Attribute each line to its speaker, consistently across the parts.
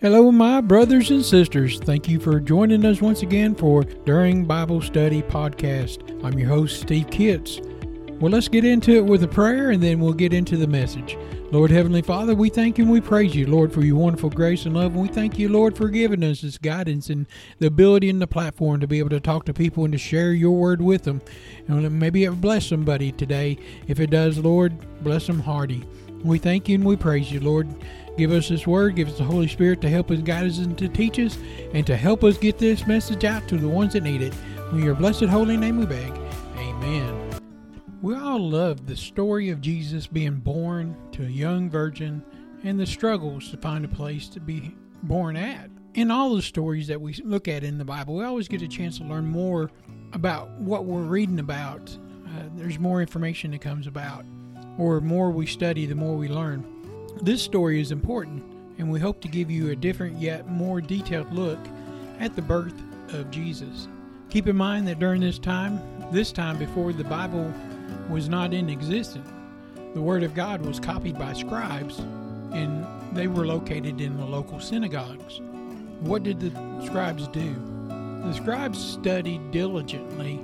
Speaker 1: Hello, my brothers and sisters. Thank you for joining us once again for During Bible Study Podcast. I'm your host, Steve Kitts. Well, let's get into it with a prayer and then we'll get into the message. Lord Heavenly Father, we thank you and we praise you, Lord, for your wonderful grace and love. And we thank you, Lord, for giving us this guidance and the ability and the platform to be able to talk to people and to share your word with them. And maybe it bless somebody today. If it does, Lord, bless them hearty. We thank you and we praise you, Lord. Give us this word, give us the Holy Spirit to help us, guide us, and to teach us, and to help us get this message out to the ones that need it. In your blessed holy name we beg. Amen. We all love the story of Jesus being born to a young virgin and the struggles to find a place to be born at. In all the stories that we look at in the Bible, we always get a chance to learn more about what we're reading about. Uh, there's more information that comes about, or more we study, the more we learn. This story is important, and we hope to give you a different yet more detailed look at the birth of Jesus. Keep in mind that during this time, this time before the Bible was not in existence, the Word of God was copied by scribes, and they were located in the local synagogues. What did the scribes do? The scribes studied diligently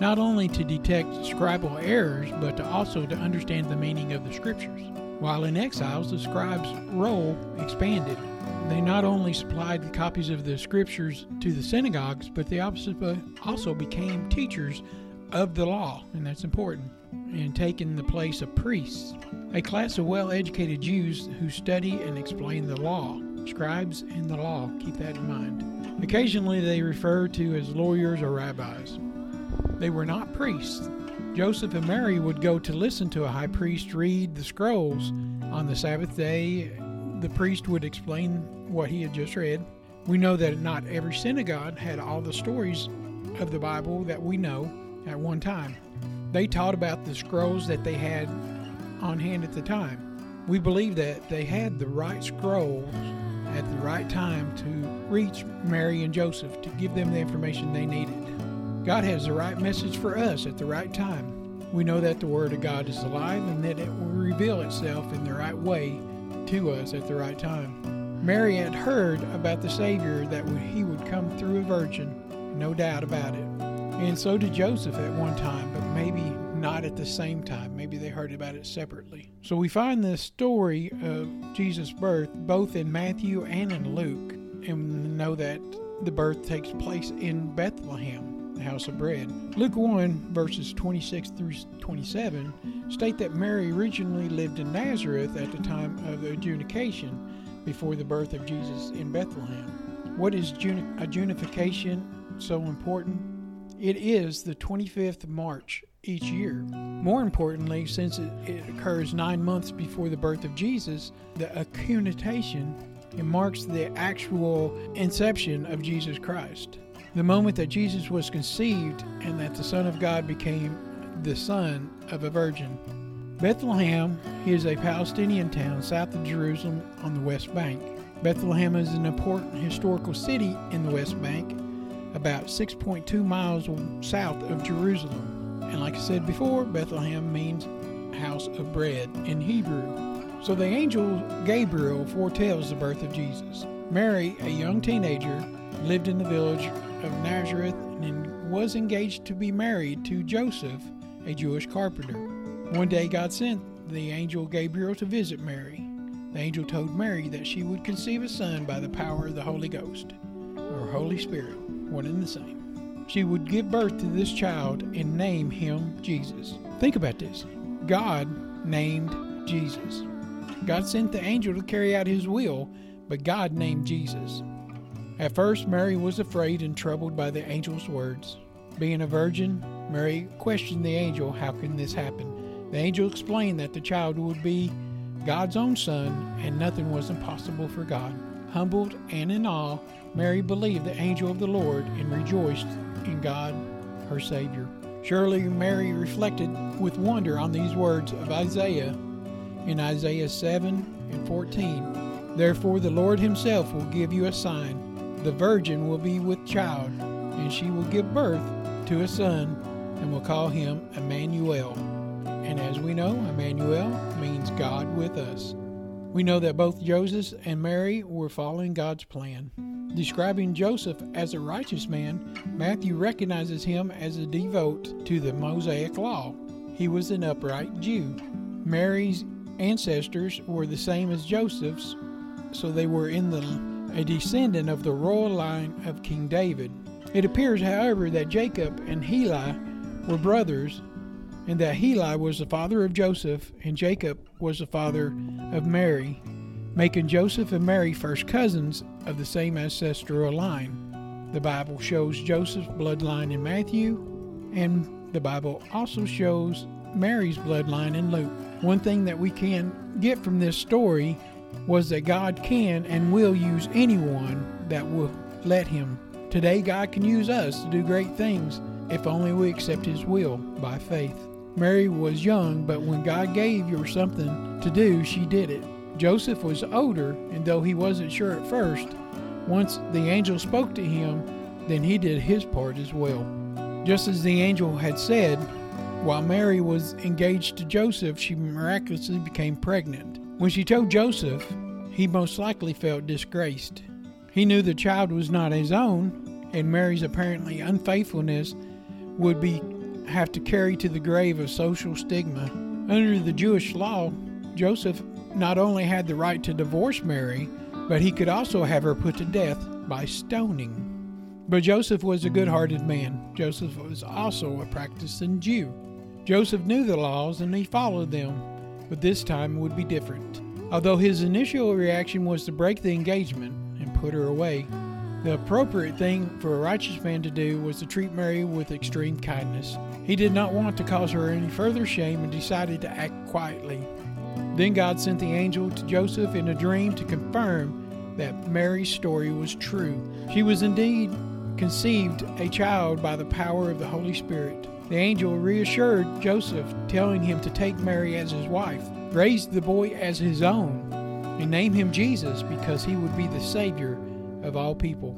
Speaker 1: not only to detect scribal errors, but to also to understand the meaning of the scriptures. While in exiles, the scribes' role expanded. They not only supplied copies of the scriptures to the synagogues, but they also became teachers of the law, and that's important, and taking the place of priests, a class of well educated Jews who study and explain the law. Scribes and the law, keep that in mind. Occasionally, they refer to as lawyers or rabbis. They were not priests, Joseph and Mary would go to listen to a high priest read the scrolls. On the Sabbath day, the priest would explain what he had just read. We know that not every synagogue had all the stories of the Bible that we know at one time. They taught about the scrolls that they had on hand at the time. We believe that they had the right scrolls at the right time to reach Mary and Joseph to give them the information they needed. God has the right message for us at the right time. We know that the Word of God is alive and that it will reveal itself in the right way to us at the right time. Mary had heard about the Savior that he would come through a virgin, no doubt about it. And so did Joseph at one time, but maybe not at the same time. Maybe they heard about it separately. So we find the story of Jesus' birth both in Matthew and in Luke, and know that the birth takes place in Bethlehem the house of bread. Luke 1, verses 26 through 27, state that Mary originally lived in Nazareth at the time of the adjudication before the birth of Jesus in Bethlehem. What is adjunification so important? It is the 25th of March each year. More importantly, since it, it occurs nine months before the birth of Jesus, the accunitation it marks the actual inception of Jesus Christ the moment that Jesus was conceived and that the Son of God became the son of a virgin. Bethlehem is a Palestinian town south of Jerusalem on the West Bank. Bethlehem is an important historical city in the West Bank, about 6.2 miles south of Jerusalem. And like I said before, Bethlehem means house of bread in Hebrew. So the angel Gabriel foretells the birth of Jesus. Mary, a young teenager, lived in the village of Nazareth and was engaged to be married to Joseph, a Jewish carpenter. One day, God sent the angel Gabriel to visit Mary. The angel told Mary that she would conceive a son by the power of the Holy Ghost, or Holy Spirit, one and the same. She would give birth to this child and name him Jesus. Think about this God named Jesus. God sent the angel to carry out his will, but God named Jesus. At first, Mary was afraid and troubled by the angel's words. Being a virgin, Mary questioned the angel, How can this happen? The angel explained that the child would be God's own son, and nothing was impossible for God. Humbled and in awe, Mary believed the angel of the Lord and rejoiced in God, her Savior. Surely Mary reflected with wonder on these words of Isaiah in Isaiah 7 and 14. Therefore, the Lord Himself will give you a sign the virgin will be with child, and she will give birth to a son, and will call him Emmanuel. And as we know, Emmanuel means God with us. We know that both Joseph and Mary were following God's plan. Describing Joseph as a righteous man, Matthew recognizes him as a devote to the Mosaic law. He was an upright Jew. Mary's ancestors were the same as Joseph's, so they were in the a descendant of the royal line of King David. It appears, however, that Jacob and Heli were brothers, and that Heli was the father of Joseph and Jacob was the father of Mary, making Joseph and Mary first cousins of the same ancestral line. The Bible shows Joseph's bloodline in Matthew, and the Bible also shows Mary's bloodline in Luke. One thing that we can get from this story was that God can and will use anyone that will let Him. Today, God can use us to do great things if only we accept His will by faith. Mary was young, but when God gave her something to do, she did it. Joseph was older, and though he wasn't sure at first, once the angel spoke to him, then he did his part as well. Just as the angel had said, while Mary was engaged to Joseph, she miraculously became pregnant. When she told Joseph, he most likely felt disgraced. He knew the child was not his own, and Mary's apparently unfaithfulness would be have to carry to the grave a social stigma. Under the Jewish law, Joseph not only had the right to divorce Mary, but he could also have her put to death by stoning. But Joseph was a good hearted man. Joseph was also a practicing Jew. Joseph knew the laws and he followed them, but this time would be different. Although his initial reaction was to break the engagement and put her away, the appropriate thing for a righteous man to do was to treat Mary with extreme kindness. He did not want to cause her any further shame and decided to act quietly. Then God sent the angel to Joseph in a dream to confirm that Mary's story was true. She was indeed conceived a child by the power of the Holy Spirit. The angel reassured Joseph, telling him to take Mary as his wife, raise the boy as his own, and name him Jesus because he would be the Savior of all people.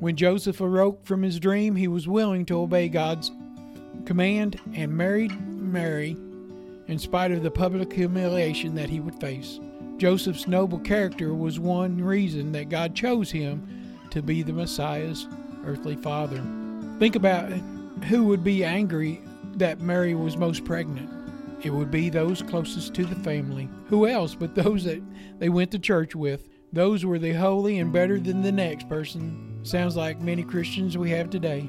Speaker 1: When Joseph awoke from his dream, he was willing to obey God's command and married Mary in spite of the public humiliation that he would face. Joseph's noble character was one reason that God chose him to be the Messiah's earthly father. Think about who would be angry that Mary was most pregnant. It would be those closest to the family. Who else but those that they went to church with? Those were the holy and better than the next person. Sounds like many Christians we have today.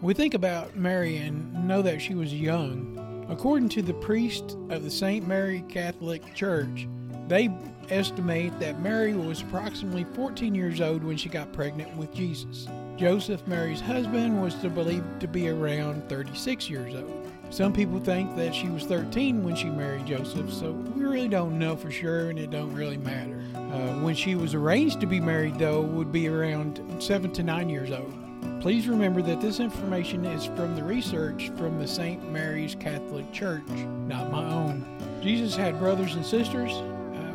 Speaker 1: We think about Mary and know that she was young. According to the priest of the St. Mary Catholic Church, they estimate that Mary was approximately 14 years old when she got pregnant with Jesus. Joseph, Mary's husband, was believed to be around 36 years old. Some people think that she was 13 when she married Joseph, so we really don't know for sure and it don't really matter. Uh, when she was arranged to be married, though, would be around 7 to 9 years old. Please remember that this information is from the research from the St. Mary's Catholic Church, not my own. Jesus had brothers and sisters,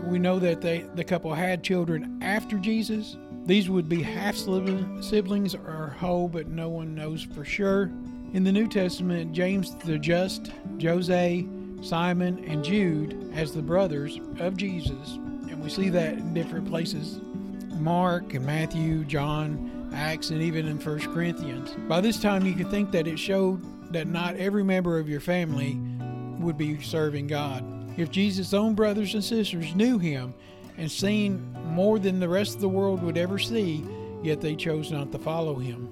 Speaker 1: we know that they, the couple had children after Jesus. These would be half siblings or whole, but no one knows for sure. In the New Testament, James the Just, Jose, Simon, and Jude as the brothers of Jesus, and we see that in different places Mark and Matthew, John, Acts, and even in 1 Corinthians. By this time, you could think that it showed that not every member of your family would be serving God. If Jesus' own brothers and sisters knew him and seen more than the rest of the world would ever see, yet they chose not to follow him.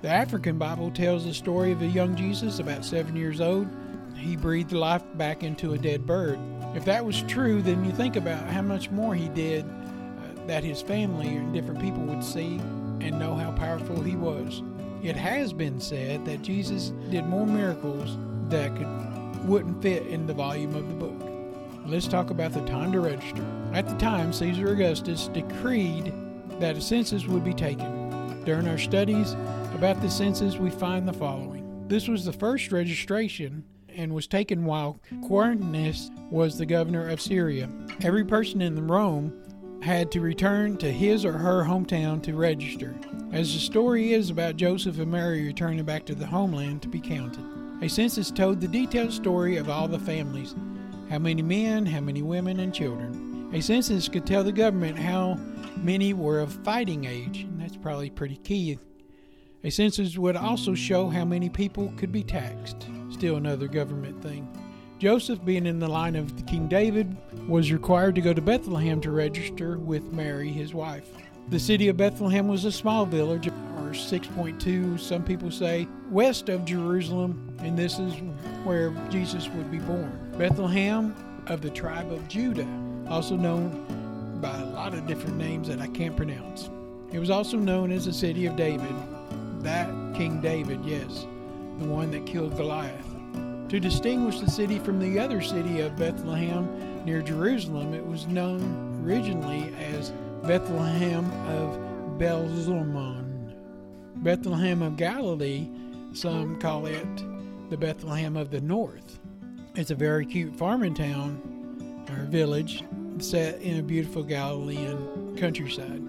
Speaker 1: The African Bible tells the story of a young Jesus about seven years old. He breathed life back into a dead bird. If that was true, then you think about how much more he did uh, that his family and different people would see and know how powerful he was. It has been said that Jesus did more miracles that could wouldn't fit in the volume of the book. Let's talk about the time to register. At the time, Caesar Augustus decreed that a census would be taken. During our studies about the census, we find the following. This was the first registration and was taken while Quirinius was the governor of Syria. Every person in Rome had to return to his or her hometown to register, as the story is about Joseph and Mary returning back to the homeland to be counted. A census told the detailed story of all the families how many men, how many women, and children. A census could tell the government how many were of fighting age, and that's probably pretty key. A census would also show how many people could be taxed. Still another government thing. Joseph, being in the line of King David, was required to go to Bethlehem to register with Mary, his wife. The city of Bethlehem was a small village, or 6.2, some people say, west of Jerusalem, and this is where Jesus would be born. Bethlehem of the tribe of Judah, also known by a lot of different names that I can't pronounce. It was also known as the city of David. That King David, yes, the one that killed Goliath. To distinguish the city from the other city of Bethlehem near Jerusalem, it was known originally as Bethlehem of Belzalmon. Bethlehem of Galilee, some call it the Bethlehem of the North. It's a very cute farming town or village set in a beautiful Galilean countryside.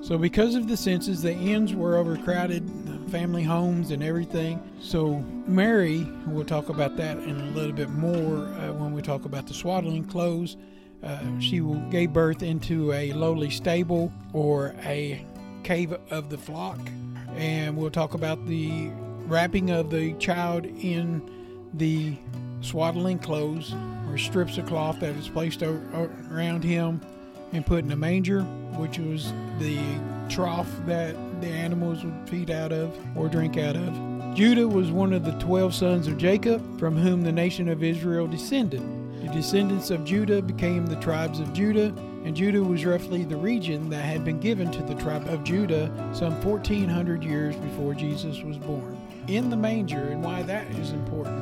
Speaker 1: So, because of the census, the inns were overcrowded, family homes, and everything. So, Mary, we'll talk about that in a little bit more uh, when we talk about the swaddling clothes. Uh, she gave birth into a lowly stable or a cave of the flock. And we'll talk about the wrapping of the child in the swaddling clothes or strips of cloth that is placed around him and put in a manger, which was the trough that the animals would feed out of or drink out of. Judah was one of the twelve sons of Jacob, from whom the nation of Israel descended. The descendants of Judah became the tribes of Judah, and Judah was roughly the region that had been given to the tribe of Judah some 1400 years before Jesus was born. In the manger, and why that is important,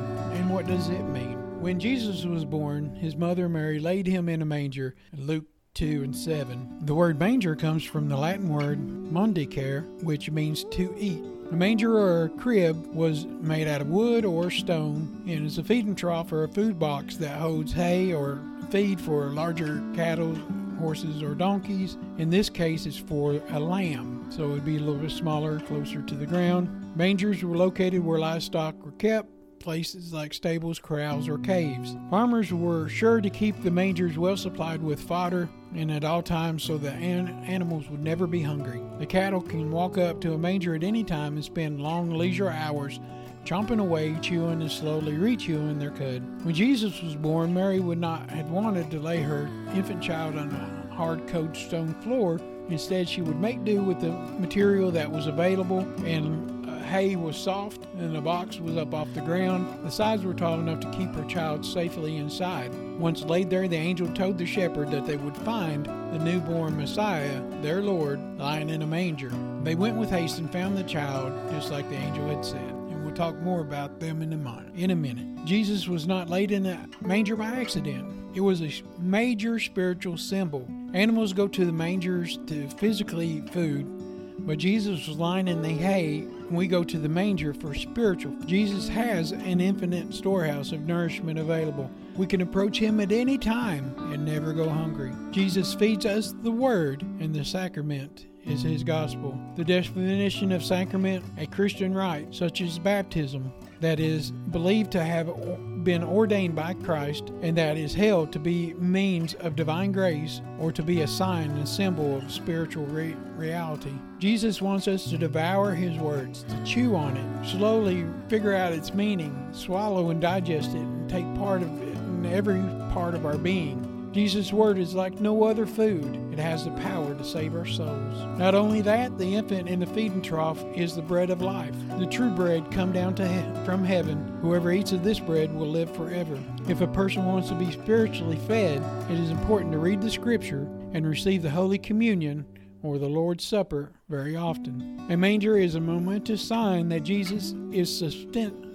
Speaker 1: what does it mean? When Jesus was born, his mother Mary laid him in a manger. Luke 2 and 7. The word manger comes from the Latin word manducare, which means to eat. A manger or a crib was made out of wood or stone and is a feeding trough or a food box that holds hay or feed for larger cattle, horses, or donkeys. In this case, it's for a lamb, so it would be a little bit smaller, closer to the ground. Mangers were located where livestock were kept places like stables, corrals, or caves. Mm. Farmers were sure to keep the mangers well supplied with fodder and at all times so the an- animals would never be hungry. The cattle can walk up to a manger at any time and spend long leisure hours chomping away, chewing and slowly rechewing their cud. When Jesus was born, Mary would not have wanted to lay her infant child on a hard cold stone floor. Instead, she would make do with the material that was available and hay was soft and the box was up off the ground. The sides were tall enough to keep her child safely inside. Once laid there, the angel told the shepherd that they would find the newborn Messiah, their Lord, lying in a manger. They went with haste and found the child, just like the angel had said. And we'll talk more about them in a minute. In a minute. Jesus was not laid in a manger by accident. It was a major spiritual symbol. Animals go to the mangers to physically eat food, but Jesus was lying in the hay we go to the manger for spiritual. Jesus has an infinite storehouse of nourishment available. We can approach him at any time and never go hungry. Jesus feeds us the word, and the sacrament is his gospel. The definition of sacrament, a Christian rite, such as baptism, that is believed to have been ordained by Christ and that is held to be means of divine grace or to be a sign and symbol of spiritual re- reality. Jesus wants us to devour his words, to chew on it, slowly figure out its meaning, swallow and digest it, and take part of it in every part of our being. Jesus' word is like no other food. It has the power to save our souls. Not only that, the infant in the feeding trough is the bread of life, the true bread come down to he- from heaven. Whoever eats of this bread will live forever. If a person wants to be spiritually fed, it is important to read the scripture and receive the Holy Communion or the Lord's Supper very often. A manger is a momentous sign that Jesus is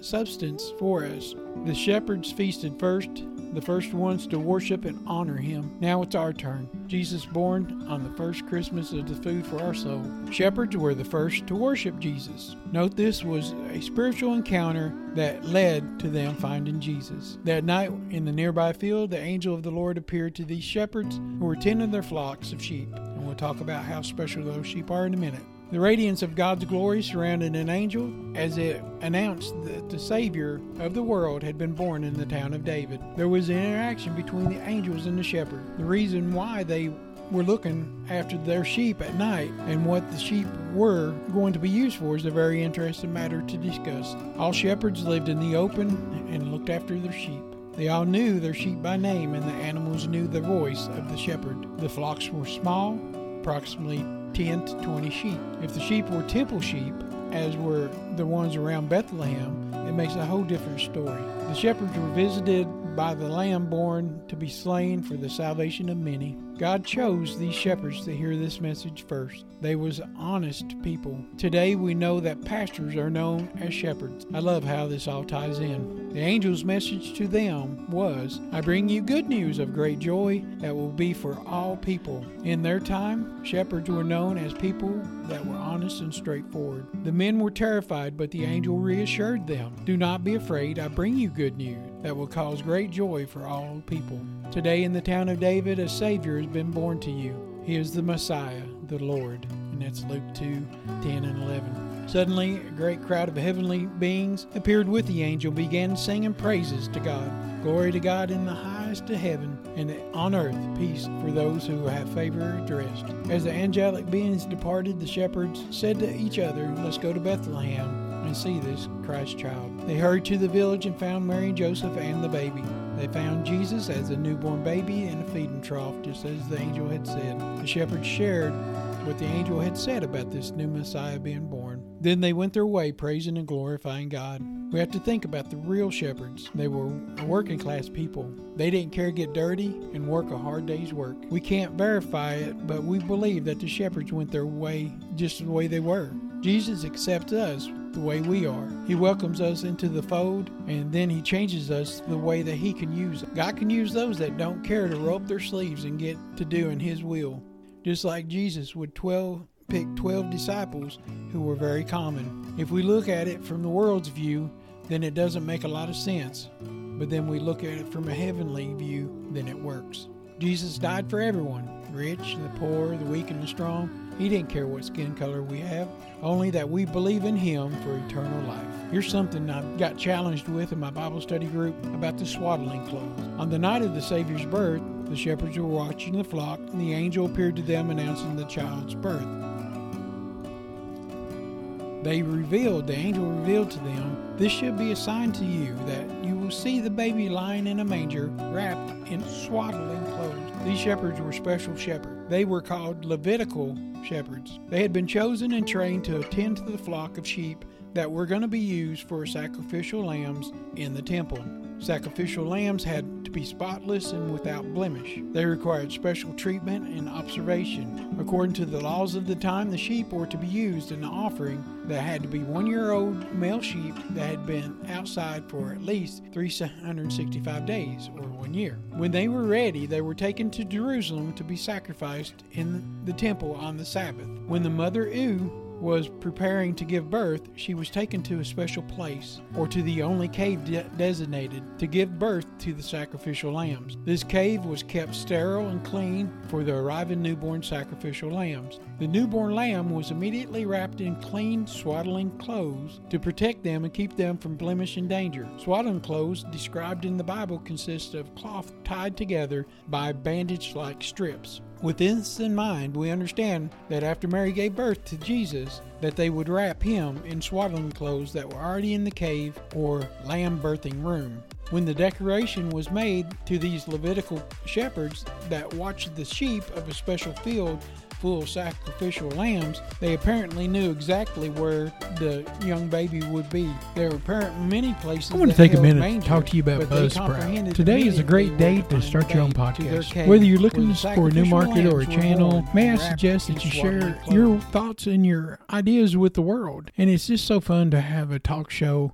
Speaker 1: substance for us. The shepherds feasted first, the first ones to worship and honor him. Now it's our turn. Jesus born on the first Christmas of the food for our soul. Shepherds were the first to worship Jesus. Note this was a spiritual encounter that led to them finding Jesus. That night in the nearby field, the angel of the Lord appeared to these shepherds who were tending their flocks of sheep. We'll talk about how special those sheep are in a minute. The radiance of God's glory surrounded an angel as it announced that the Savior of the world had been born in the town of David. There was an interaction between the angels and the shepherd. The reason why they were looking after their sheep at night and what the sheep were going to be used for is a very interesting matter to discuss. All shepherds lived in the open and looked after their sheep. They all knew their sheep by name, and the animals knew the voice of the shepherd. The flocks were small, approximately 10 to 20 sheep. If the sheep were temple sheep, as were the ones around Bethlehem, it makes a whole different story. The shepherds were visited by the Lamb born to be slain for the salvation of many. God chose these shepherds to hear this message first. They was honest people. Today we know that pastors are known as shepherds. I love how this all ties in. The angel's message to them was, I bring you good news of great joy that will be for all people. In their time, shepherds were known as people that were honest and straightforward. The men were terrified, but the angel reassured them, Do not be afraid, I bring you good news that will cause great joy for all people. Today in the town of David, a Savior has been born to you. He is the Messiah, the Lord. And that's Luke 2 10 and 11. Suddenly, a great crowd of heavenly beings appeared with the angel, began singing praises to God. Glory to God in the highest of heaven, and on earth peace for those who have favor addressed. As the angelic beings departed, the shepherds said to each other, Let's go to Bethlehem and see this Christ child. They hurried to the village and found Mary and Joseph and the baby. They found Jesus as a newborn baby in a feeding trough, just as the angel had said. The shepherds shared what the angel had said about this new Messiah being born. Then they went their way, praising and glorifying God. We have to think about the real shepherds. They were working class people. They didn't care to get dirty and work a hard day's work. We can't verify it, but we believe that the shepherds went their way just the way they were. Jesus accepts us the way we are. He welcomes us into the fold and then he changes us the way that he can use it. God can use those that don't care to roll up their sleeves and get to doing his will. Just like Jesus would 12 pick 12 disciples who were very common. If we look at it from the world's view, then it doesn't make a lot of sense. But then we look at it from a heavenly view, then it works. Jesus died for everyone rich, the poor, the weak, and the strong. He didn't care what skin color we have, only that we believe in Him for eternal life. Here's something I got challenged with in my Bible study group about the swaddling clothes. On the night of the Savior's birth, the shepherds were watching the flock, and the angel appeared to them announcing the child's birth. They revealed, the angel revealed to them, This should be a sign to you that you will see the baby lying in a manger, wrapped in swaddling clothes. These shepherds were special shepherds. They were called Levitical shepherds. They had been chosen and trained to attend to the flock of sheep that were going to be used for sacrificial lambs in the temple. Sacrificial lambs had be spotless and without blemish. They required special treatment and observation. According to the laws of the time, the sheep were to be used in the offering that had to be one year old male sheep that had been outside for at least 365 days or one year. When they were ready, they were taken to Jerusalem to be sacrificed in the temple on the Sabbath. When the mother ewe was preparing to give birth, she was taken to a special place, or to the only cave de- designated to give birth to the sacrificial lambs. This cave was kept sterile and clean for the arriving newborn sacrificial lambs. The newborn lamb was immediately wrapped in clean, swaddling clothes to protect them and keep them from blemish and danger. Swaddling clothes, described in the Bible, consist of cloth tied together by bandage like strips. With this in mind, we understand that after Mary gave birth to Jesus, that they would wrap him in swaddling clothes that were already in the cave or lamb birthing room. When the decoration was made to these Levitical shepherds that watched the sheep of a special field full sacrificial lambs, they apparently knew exactly where the young baby would be. There were apparently many places.
Speaker 2: I want to take a minute manger, to talk to you about Buzzsprout. Today is a great day to start your own podcast. Whether you're looking for a new market or a channel, may I suggest that you share your thoughts and your ideas with the world. And it's just so fun to have a talk show